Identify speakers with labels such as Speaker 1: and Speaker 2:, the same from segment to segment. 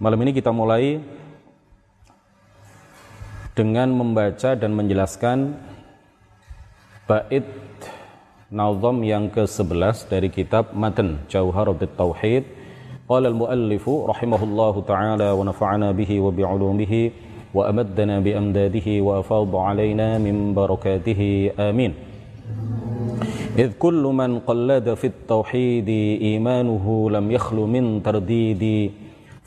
Speaker 1: Malam ini kita mulai dengan membaca dan menjelaskan bait nazam yang ke-11 dari kitab Matan Jauharut Tauhid. Qala al-muallif rahimahullahu taala wa nafa'ana bihi wa bi'ulumihi wa amaddana bi amdadihi wa afadha alaina min barakatihi. Amin. إذ كل من قلد في التوحيد إيمانه لم يخل من ترديد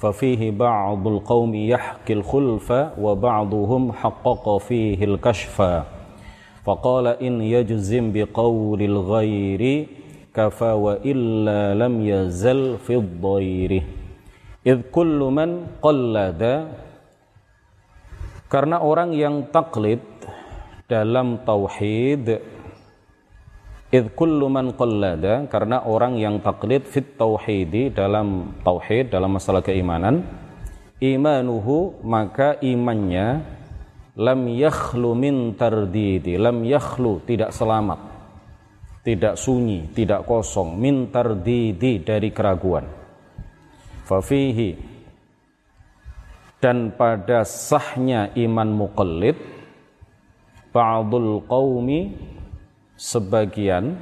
Speaker 1: ففيه بعض القوم يحكي الخلف وبعضهم حقق فيه الكشف. فقال إن يجزم بقول الغير كفى وإلا لم يزل في الضير. إذ كل من قلد karena orang yang taklid dalam tauhid Id kullu man qallada karena orang yang taklid fit tauhidi dalam tauhid dalam masalah keimanan imanuhu maka imannya lam yakhlu min tardidi lam yakhlu tidak selamat tidak sunyi tidak kosong min tardidi dari keraguan. Fafihi dan pada sahnya iman muqallid ba'dul qaumi sebagian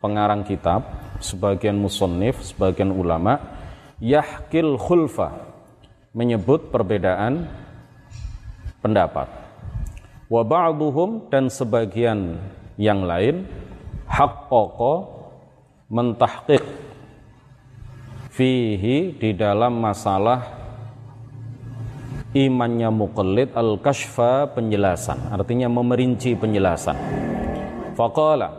Speaker 1: pengarang kitab, sebagian musonif, sebagian ulama yahkil khulfa menyebut perbedaan pendapat. Wa ba'duhum dan sebagian yang lain haqqaqa mentahqiq fihi di dalam masalah imannya muqallid al-kashfa penjelasan artinya memerinci penjelasan Faqala.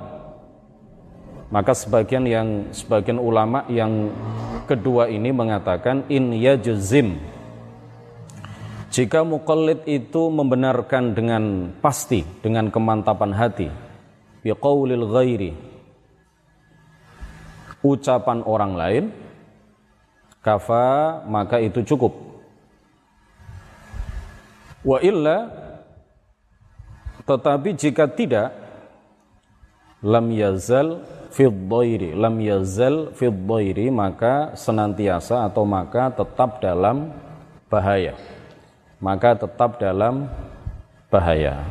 Speaker 1: Maka sebagian yang sebagian ulama yang kedua ini mengatakan in yajzim. Jika mukallid itu membenarkan dengan pasti dengan kemantapan hati biqaulil ghairi ucapan orang lain kafa maka itu cukup. Wa illa tetapi jika tidak lam yazal fiddairi lam yazal fiddairi maka senantiasa atau maka tetap dalam bahaya. Maka tetap dalam bahaya.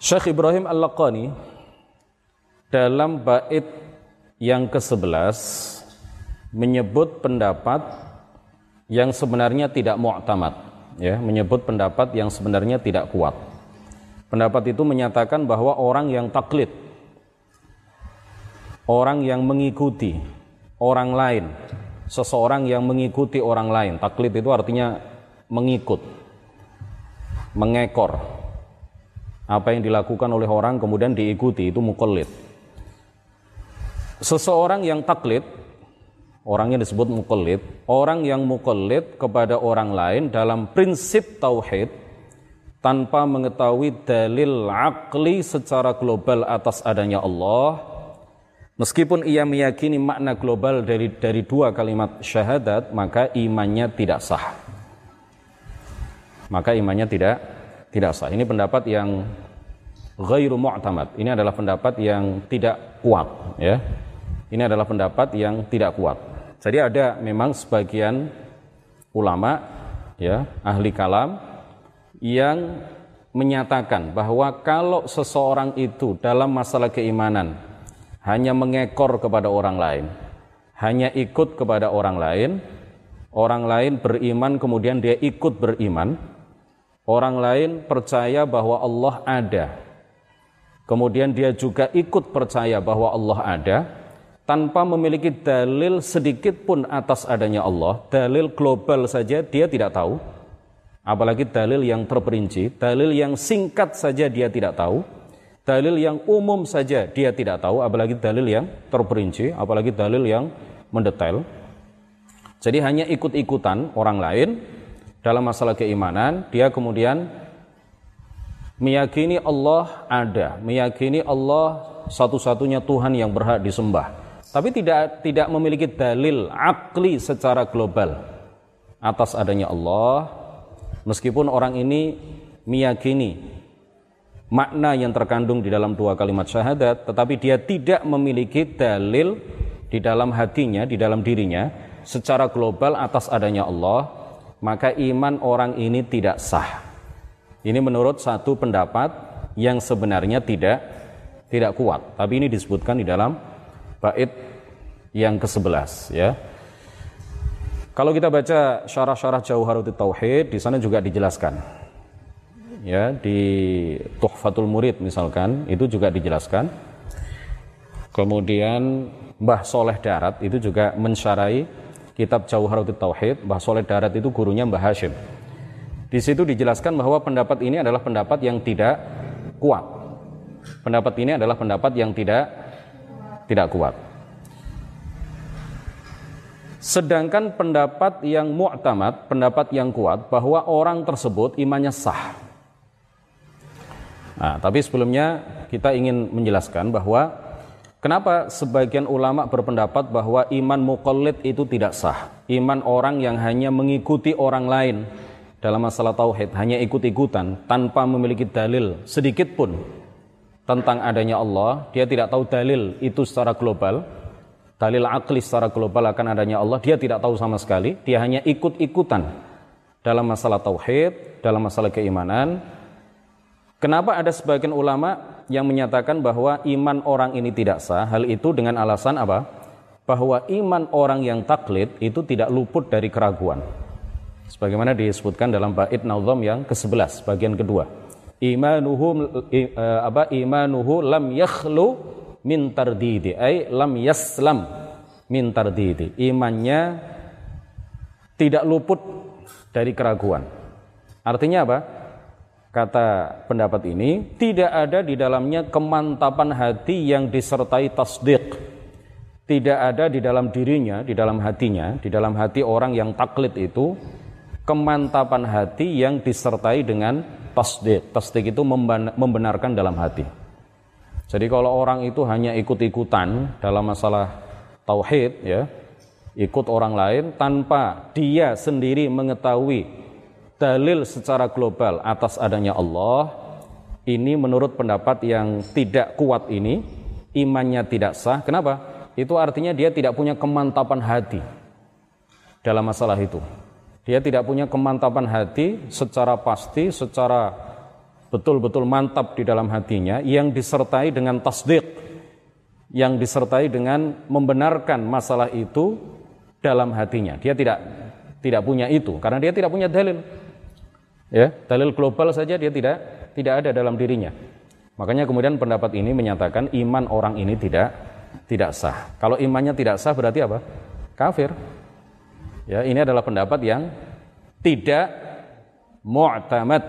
Speaker 1: Syekh Ibrahim Al-Laqani dalam bait yang ke-11 menyebut pendapat yang sebenarnya tidak mu'tamad ya menyebut pendapat yang sebenarnya tidak kuat Pendapat itu menyatakan bahwa orang yang taklid, orang yang mengikuti orang lain, seseorang yang mengikuti orang lain. Taklid itu artinya mengikut, mengekor. Apa yang dilakukan oleh orang kemudian diikuti, itu mukallid. Seseorang yang taklid, orangnya disebut mukallid, orang yang mukallid kepada orang lain dalam prinsip tauhid, tanpa mengetahui dalil akli secara global atas adanya Allah meskipun ia meyakini makna global dari dari dua kalimat syahadat maka imannya tidak sah. Maka imannya tidak tidak sah. Ini pendapat yang ghairu mu'tamad. Ini adalah pendapat yang tidak kuat ya. Ini adalah pendapat yang tidak kuat. Jadi ada memang sebagian ulama ya ahli kalam yang menyatakan bahwa kalau seseorang itu dalam masalah keimanan hanya mengekor kepada orang lain, hanya ikut kepada orang lain, orang lain beriman kemudian dia ikut beriman, orang lain percaya bahwa Allah ada, kemudian dia juga ikut percaya bahwa Allah ada, tanpa memiliki dalil sedikit pun atas adanya Allah, dalil global saja dia tidak tahu, Apalagi dalil yang terperinci, dalil yang singkat saja dia tidak tahu, dalil yang umum saja dia tidak tahu, apalagi dalil yang terperinci, apalagi dalil yang mendetail. Jadi hanya ikut-ikutan orang lain dalam masalah keimanan, dia kemudian meyakini Allah ada, meyakini Allah satu-satunya Tuhan yang berhak disembah. Tapi tidak tidak memiliki dalil akli secara global atas adanya Allah, Meskipun orang ini meyakini makna yang terkandung di dalam dua kalimat syahadat, tetapi dia tidak memiliki dalil di dalam hatinya, di dalam dirinya, secara global atas adanya Allah, maka iman orang ini tidak sah. Ini menurut satu pendapat yang sebenarnya tidak tidak kuat, tapi ini disebutkan di dalam bait yang ke-11 ya. Kalau kita baca syarah-syarah Jauharutul Tauhid, di sana juga dijelaskan. Ya, di Tuhfatul Murid misalkan, itu juga dijelaskan. Kemudian Mbah Soleh Darat itu juga mensyarai kitab Jauharutul Tauhid. Mbah Soleh Darat itu gurunya Mbah Hashim. Di situ dijelaskan bahwa pendapat ini adalah pendapat yang tidak kuat. Pendapat ini adalah pendapat yang tidak tidak kuat. Sedangkan pendapat yang mu'tamad, pendapat yang kuat bahwa orang tersebut imannya sah. Nah, tapi sebelumnya kita ingin menjelaskan bahwa kenapa sebagian ulama berpendapat bahwa iman mukallid itu tidak sah. Iman orang yang hanya mengikuti orang lain dalam masalah tauhid, hanya ikut-ikutan tanpa memiliki dalil sedikit pun tentang adanya Allah, dia tidak tahu dalil itu secara global dalil akli secara global akan adanya Allah, dia tidak tahu sama sekali, dia hanya ikut-ikutan dalam masalah tauhid, dalam masalah keimanan. Kenapa ada sebagian ulama yang menyatakan bahwa iman orang ini tidak sah? Hal itu dengan alasan apa? Bahwa iman orang yang taklid itu tidak luput dari keraguan. Sebagaimana disebutkan dalam bait nazam yang ke-11 bagian kedua. Imanuhu eh, apa imanuhu lam yakhlu min tardidi ay lam yaslam min tardidi. Imannya tidak luput dari keraguan. Artinya apa? Kata pendapat ini tidak ada di dalamnya kemantapan hati yang disertai tasdik tidak ada di dalam dirinya di dalam hatinya di dalam hati orang yang taklid itu kemantapan hati yang disertai dengan tasdik tasdik itu membenarkan dalam hati jadi kalau orang itu hanya ikut-ikutan dalam masalah tauhid ya, ikut orang lain tanpa dia sendiri mengetahui dalil secara global atas adanya Allah, ini menurut pendapat yang tidak kuat ini imannya tidak sah. Kenapa? Itu artinya dia tidak punya kemantapan hati dalam masalah itu. Dia tidak punya kemantapan hati secara pasti, secara betul-betul mantap di dalam hatinya yang disertai dengan tasdik yang disertai dengan membenarkan masalah itu dalam hatinya. Dia tidak tidak punya itu karena dia tidak punya dalil. Ya dalil global saja dia tidak tidak ada dalam dirinya. Makanya kemudian pendapat ini menyatakan iman orang ini tidak tidak sah. Kalau imannya tidak sah berarti apa? Kafir. Ya ini adalah pendapat yang tidak mu'tamad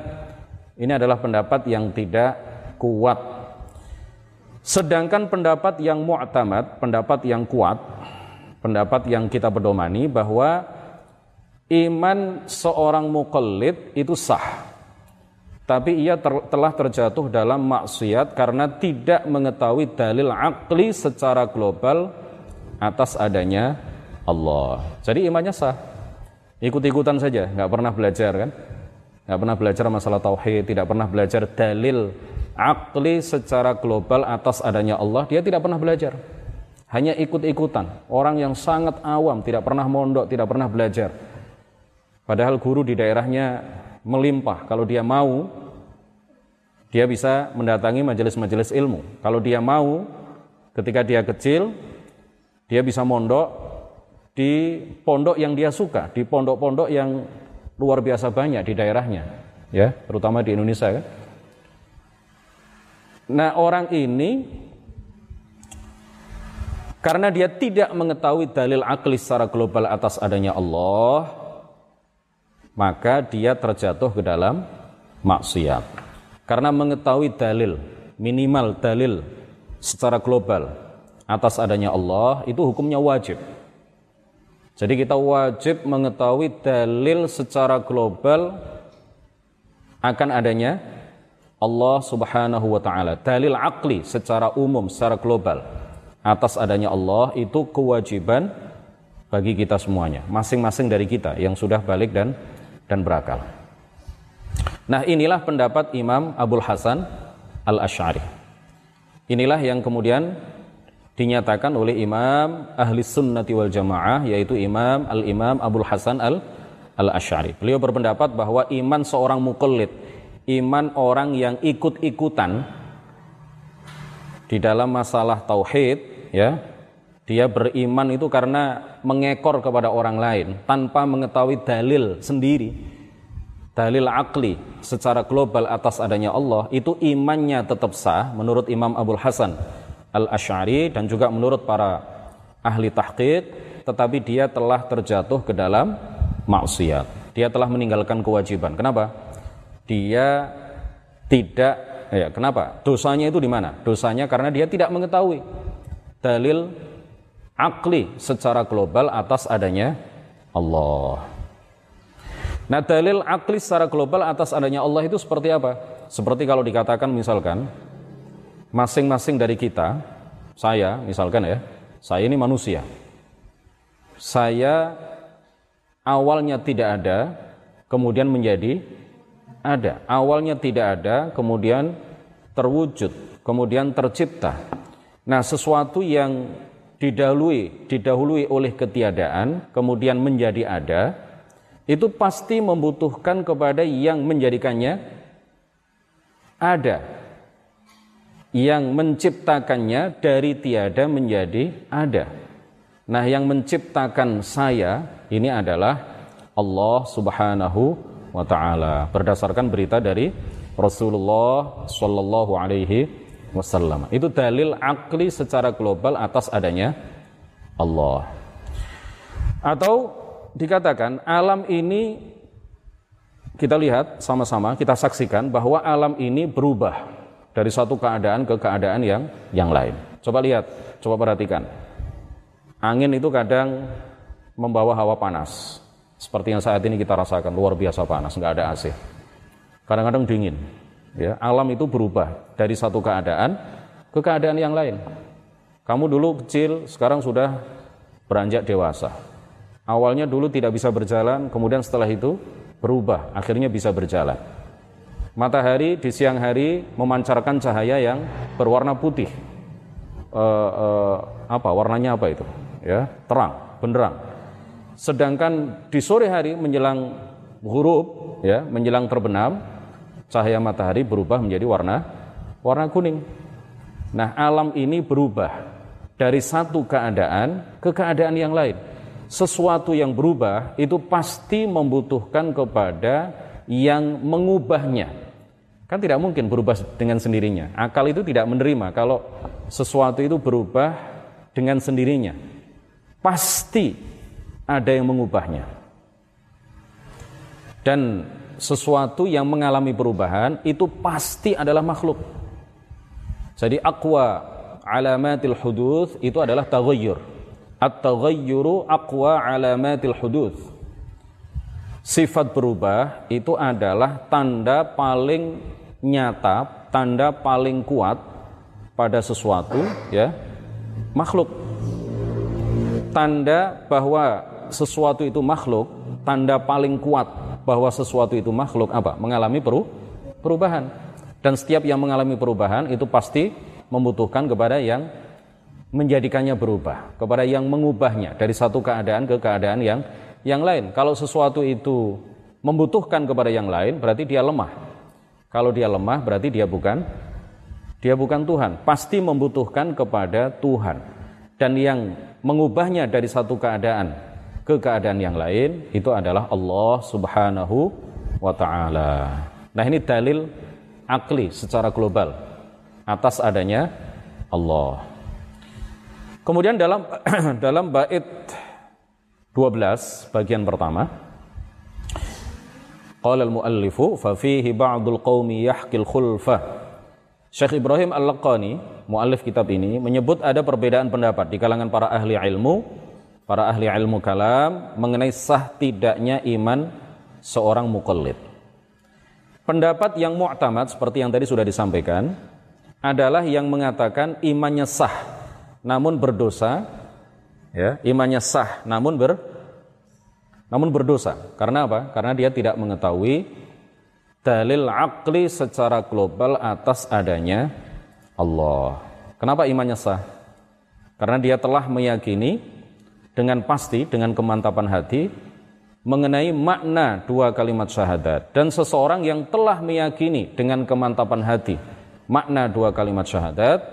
Speaker 1: ini adalah pendapat yang tidak kuat. Sedangkan pendapat yang mu'tamad, pendapat yang kuat, pendapat yang kita pedomani bahwa iman seorang mukallid itu sah. Tapi ia ter, telah terjatuh dalam maksiat karena tidak mengetahui dalil akli secara global atas adanya Allah. Jadi imannya sah. Ikut-ikutan saja, nggak pernah belajar kan? Nggak pernah belajar masalah tauhid, tidak pernah belajar dalil akli secara global atas adanya Allah, dia tidak pernah belajar. Hanya ikut-ikutan. Orang yang sangat awam, tidak pernah mondok, tidak pernah belajar. Padahal guru di daerahnya melimpah. Kalau dia mau, dia bisa mendatangi majelis-majelis ilmu. Kalau dia mau, ketika dia kecil, dia bisa mondok di pondok yang dia suka, di pondok-pondok yang luar biasa banyak di daerahnya, ya, terutama di Indonesia kan. Nah, orang ini karena dia tidak mengetahui dalil akli secara global atas adanya Allah, maka dia terjatuh ke dalam maksiat. Karena mengetahui dalil, minimal dalil secara global atas adanya Allah, itu hukumnya wajib. Jadi kita wajib mengetahui dalil secara global akan adanya Allah Subhanahu wa taala. Dalil akli secara umum, secara global atas adanya Allah itu kewajiban bagi kita semuanya, masing-masing dari kita yang sudah balik dan dan berakal. Nah, inilah pendapat Imam Abdul Hasan Al-Asy'ari. Inilah yang kemudian dinyatakan oleh Imam Ahli Sunnati wal Jamaah yaitu Imam Al-Imam Abdul Hasan Al Al-Asy'ari. Beliau berpendapat bahwa iman seorang mukallid, iman orang yang ikut-ikutan di dalam masalah tauhid ya, dia beriman itu karena mengekor kepada orang lain tanpa mengetahui dalil sendiri. Dalil akli secara global atas adanya Allah itu imannya tetap sah menurut Imam Abdul Hasan Al-Asy'ari dan juga menurut para ahli tahqiq tetapi dia telah terjatuh ke dalam maksiat. Dia telah meninggalkan kewajiban. Kenapa? Dia tidak ya kenapa? Dosanya itu di mana? Dosanya karena dia tidak mengetahui dalil akli secara global atas adanya Allah. Nah, dalil akli secara global atas adanya Allah itu seperti apa? Seperti kalau dikatakan misalkan masing-masing dari kita, saya misalkan ya, saya ini manusia. Saya awalnya tidak ada, kemudian menjadi ada. Awalnya tidak ada, kemudian terwujud, kemudian tercipta. Nah, sesuatu yang didahului didahului oleh ketiadaan kemudian menjadi ada itu pasti membutuhkan kepada yang menjadikannya ada yang menciptakannya dari tiada menjadi ada nah yang menciptakan saya ini adalah Allah Subhanahu wa taala berdasarkan berita dari Rasulullah sallallahu alaihi wasallam. Itu dalil akli secara global atas adanya Allah. Atau dikatakan alam ini kita lihat sama-sama, kita saksikan bahwa alam ini berubah dari satu keadaan ke keadaan yang yang lain. Coba lihat, coba perhatikan. Angin itu kadang membawa hawa panas. Seperti yang saat ini kita rasakan, luar biasa panas, nggak ada AC. Kadang-kadang dingin, Ya, alam itu berubah dari satu keadaan ke keadaan yang lain. Kamu dulu kecil, sekarang sudah beranjak dewasa. Awalnya dulu tidak bisa berjalan, kemudian setelah itu berubah, akhirnya bisa berjalan. Matahari di siang hari memancarkan cahaya yang berwarna putih. E, e, apa warnanya apa itu? Ya, terang, benderang. Sedangkan di sore hari menjelang huruf, ya, menjelang terbenam, cahaya matahari berubah menjadi warna warna kuning. Nah, alam ini berubah dari satu keadaan ke keadaan yang lain. Sesuatu yang berubah itu pasti membutuhkan kepada yang mengubahnya. Kan tidak mungkin berubah dengan sendirinya. Akal itu tidak menerima kalau sesuatu itu berubah dengan sendirinya. Pasti ada yang mengubahnya. Dan sesuatu yang mengalami perubahan itu pasti adalah makhluk. Jadi aqwa alamatil hudud itu adalah taghayyur. At-taghayyuru aqwa alamatil hudud. Sifat berubah itu adalah tanda paling nyata, tanda paling kuat pada sesuatu ya makhluk. Tanda bahwa sesuatu itu makhluk, tanda paling kuat bahwa sesuatu itu makhluk apa? Mengalami peru perubahan. Dan setiap yang mengalami perubahan itu pasti membutuhkan kepada yang menjadikannya berubah, kepada yang mengubahnya dari satu keadaan ke keadaan yang yang lain. Kalau sesuatu itu membutuhkan kepada yang lain, berarti dia lemah. Kalau dia lemah, berarti dia bukan dia bukan Tuhan. Pasti membutuhkan kepada Tuhan. Dan yang mengubahnya dari satu keadaan ke keadaan yang lain itu adalah Allah Subhanahu wa taala. Nah, ini dalil akli secara global atas adanya Allah. Kemudian dalam dalam bait 12 bagian pertama Qala al-muallifu fa fihi ba'dul qaumi yahkil khulfa. Syekh Ibrahim Al-Laqani, muallif kitab ini menyebut ada perbedaan pendapat di kalangan para ahli ilmu para ahli ilmu kalam mengenai sah tidaknya iman seorang mukallid. Pendapat yang mu'tamad seperti yang tadi sudah disampaikan adalah yang mengatakan imannya sah namun berdosa ya, imannya sah namun ber namun berdosa. Karena apa? Karena dia tidak mengetahui dalil akli secara global atas adanya Allah. Kenapa imannya sah? Karena dia telah meyakini dengan pasti, dengan kemantapan hati, mengenai makna dua kalimat syahadat. Dan seseorang yang telah meyakini dengan kemantapan hati, makna dua kalimat syahadat,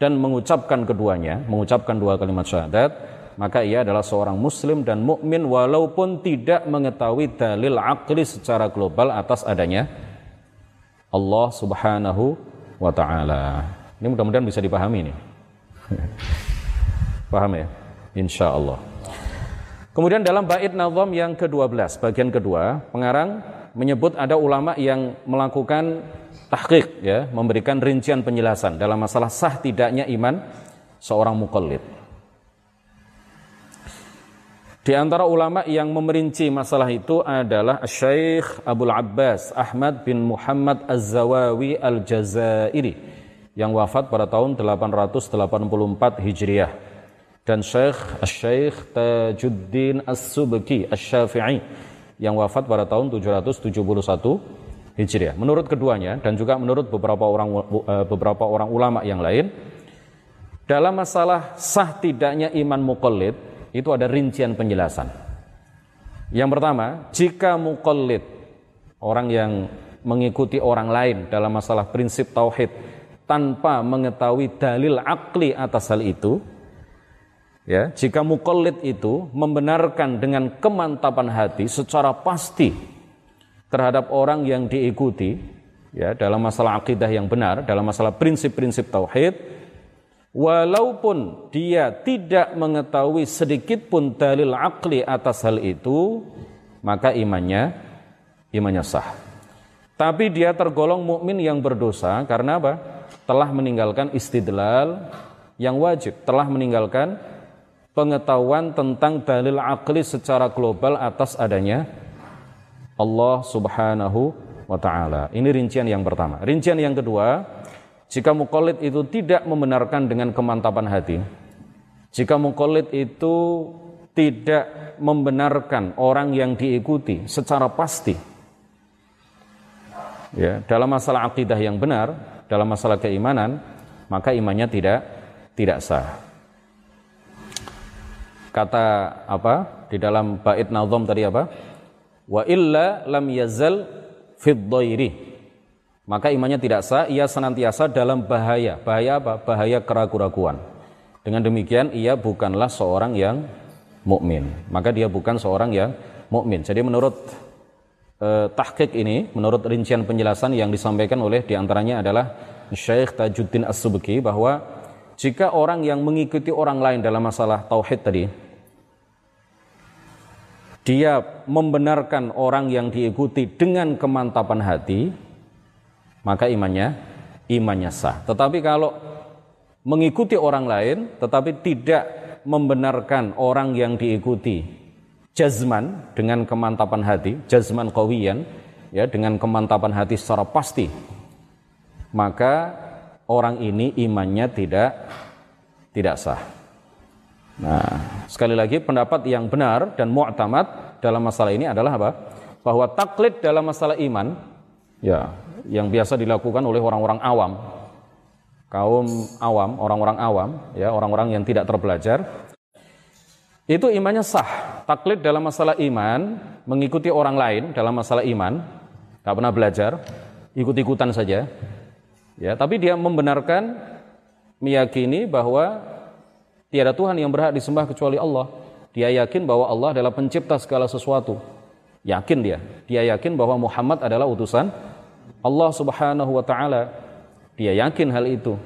Speaker 1: dan mengucapkan keduanya, mengucapkan dua kalimat syahadat, maka ia adalah seorang muslim dan mukmin walaupun tidak mengetahui dalil akli secara global atas adanya Allah Subhanahu wa taala. Ini mudah-mudahan bisa dipahami nih. Paham ya? Insya Allah. Kemudian dalam bait nazam yang ke-12, bagian kedua, pengarang menyebut ada ulama yang melakukan tahqiq ya, memberikan rincian penjelasan dalam masalah sah tidaknya iman seorang mukallid. Di antara ulama yang memerinci masalah itu adalah Syekh Abdul Abbas Ahmad bin Muhammad Az-Zawawi Al-Jazairi yang wafat pada tahun 884 Hijriah dan Syekh Syekh Tajuddin As-Subki Asy-Syafi'i yang wafat pada tahun 771 Hijriah. Menurut keduanya dan juga menurut beberapa orang eh, beberapa orang ulama yang lain dalam masalah sah tidaknya iman muqallid itu ada rincian penjelasan. Yang pertama, jika muqallid orang yang mengikuti orang lain dalam masalah prinsip tauhid tanpa mengetahui dalil akli atas hal itu, ya jika mukallid itu membenarkan dengan kemantapan hati secara pasti terhadap orang yang diikuti ya dalam masalah akidah yang benar dalam masalah prinsip-prinsip tauhid walaupun dia tidak mengetahui sedikit pun dalil akli atas hal itu maka imannya imannya sah tapi dia tergolong mukmin yang berdosa karena apa telah meninggalkan istidlal yang wajib telah meninggalkan pengetahuan tentang dalil akli secara global atas adanya Allah Subhanahu wa taala. Ini rincian yang pertama. Rincian yang kedua, jika mukallid itu tidak membenarkan dengan kemantapan hati, jika mukallid itu tidak membenarkan orang yang diikuti secara pasti, ya, dalam masalah akidah yang benar, dalam masalah keimanan, maka imannya tidak tidak sah. Kata apa? Di dalam bait nazam tadi apa? Wa illa lam yazal fid maka imannya tidak sah ia senantiasa dalam bahaya. Bahaya apa? Bahaya keraguan-raguan dengan demikian ia bukanlah seorang yang mukmin. Maka dia bukan seorang yang mukmin. Jadi menurut eh, tahqiq ini menurut rincian penjelasan yang disampaikan oleh di antaranya adalah Syekh Tajuddin As-Subki bahwa jika orang yang mengikuti orang lain dalam masalah tauhid tadi, dia membenarkan orang yang diikuti dengan kemantapan hati, maka imannya imannya sah. Tetapi kalau mengikuti orang lain tetapi tidak membenarkan orang yang diikuti jazman dengan kemantapan hati, jazman qawiyan ya dengan kemantapan hati secara pasti, maka orang ini imannya tidak tidak sah. Nah, sekali lagi pendapat yang benar dan mu'tamad dalam masalah ini adalah apa? Bahwa taklid dalam masalah iman ya, yang biasa dilakukan oleh orang-orang awam. Kaum awam, orang-orang awam, ya, orang-orang yang tidak terpelajar itu imannya sah. Taklid dalam masalah iman, mengikuti orang lain dalam masalah iman, tak pernah belajar, ikut-ikutan saja, Ya, tapi dia membenarkan meyakini bahwa tiada Tuhan yang berhak disembah kecuali Allah. Dia yakin bahwa Allah adalah pencipta segala sesuatu. Yakin dia. Dia yakin bahwa Muhammad adalah utusan Allah Subhanahu wa taala. Dia yakin hal itu.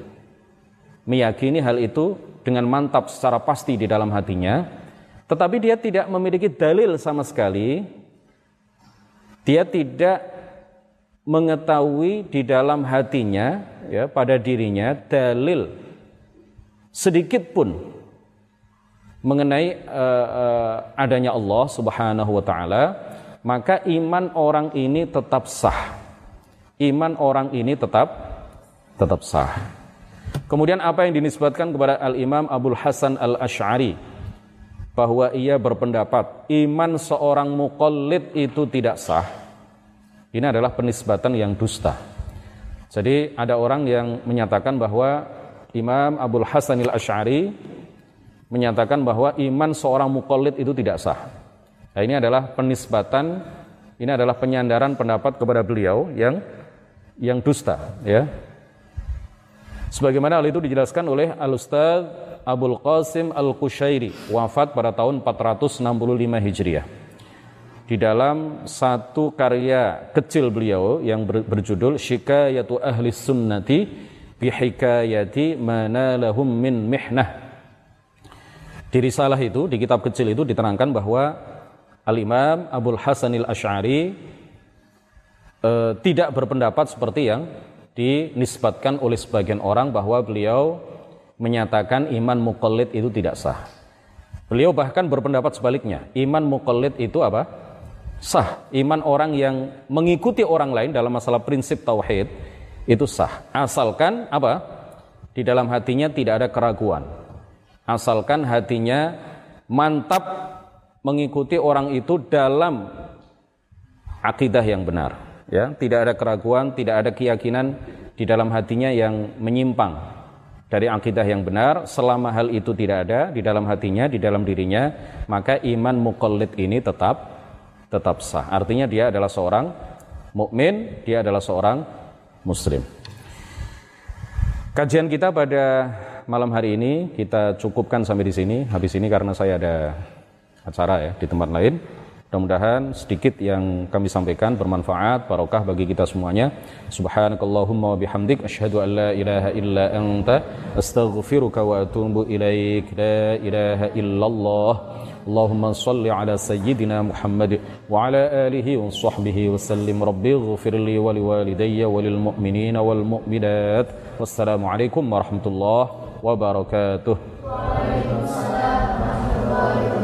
Speaker 1: Meyakini hal itu dengan mantap secara pasti di dalam hatinya, tetapi dia tidak memiliki dalil sama sekali. Dia tidak mengetahui di dalam hatinya ya pada dirinya dalil sedikit pun mengenai uh, uh, adanya Allah Subhanahu wa taala maka iman orang ini tetap sah iman orang ini tetap tetap sah kemudian apa yang dinisbatkan kepada Al Imam Abdul Hasan Al Ash'ari bahwa ia berpendapat iman seorang muqallid itu tidak sah ini adalah penisbatan yang dusta. Jadi ada orang yang menyatakan bahwa Imam Abdul Hasan al-Ash'ari menyatakan bahwa iman seorang mukallid itu tidak sah. Nah, ini adalah penisbatan, ini adalah penyandaran pendapat kepada beliau yang yang dusta, ya. Sebagaimana hal itu dijelaskan oleh Al-Ustaz Abdul Qasim Al-Qushairi, wafat pada tahun 465 Hijriah. Di dalam satu karya kecil beliau yang berjudul Syikayatu Ahli Sunnati bihikayati mana lahum min mihnah. Di risalah itu, di kitab kecil itu diterangkan bahwa Al-Imam Abdul Hasanil Ash'ari e, tidak berpendapat seperti yang dinisbatkan oleh sebagian orang bahwa beliau menyatakan iman mukallid itu tidak sah. Beliau bahkan berpendapat sebaliknya, iman mukallid itu apa? Sah. Iman orang yang mengikuti orang lain dalam masalah prinsip tauhid itu sah. Asalkan apa? Di dalam hatinya tidak ada keraguan. Asalkan hatinya mantap mengikuti orang itu dalam akidah yang benar ya tidak ada keraguan tidak ada keyakinan di dalam hatinya yang menyimpang dari akidah yang benar. Selama hal itu tidak ada di dalam hatinya di dalam dirinya maka iman mukallid ini tetap tetap sah. Artinya dia adalah seorang mukmin dia adalah seorang muslim. Kajian kita pada malam hari ini kita cukupkan sampai di sini. Habis ini karena saya ada acara ya di tempat lain Mudah-mudahan sedikit yang kami sampaikan bermanfaat, barokah bagi kita semuanya. Subhanakallahumma wa bihamdik asyhadu an la ilaha illa anta astaghfiruka wa atubu ilaik. La ilaha illallah. Allahumma salli ala sayyidina Muhammad wa ala alihi wa sahbihi wa sallim. Rabbi ighfir li wa liwalidayya wa lil mu'minina wal mu'minat. Wassalamu alaikum warahmatullahi wabarakatuh. Waalaikumsalam.